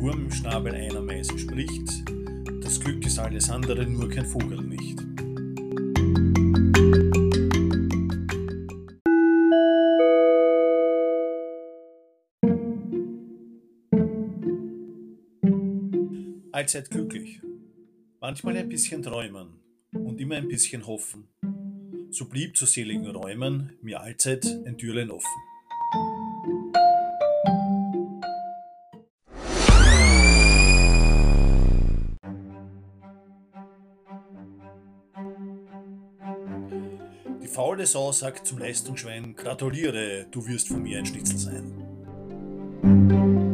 Wurm im Schnabel einer Meise spricht, das Glück ist alles andere, nur kein Vogel nicht. Allzeit glücklich, manchmal ein bisschen träumen und immer ein bisschen hoffen. So blieb zu seligen Räumen mir allzeit ein Türlein offen. faule Sau sagt zum Leistungsschwein, gratuliere, du wirst von mir ein Schnitzel sein.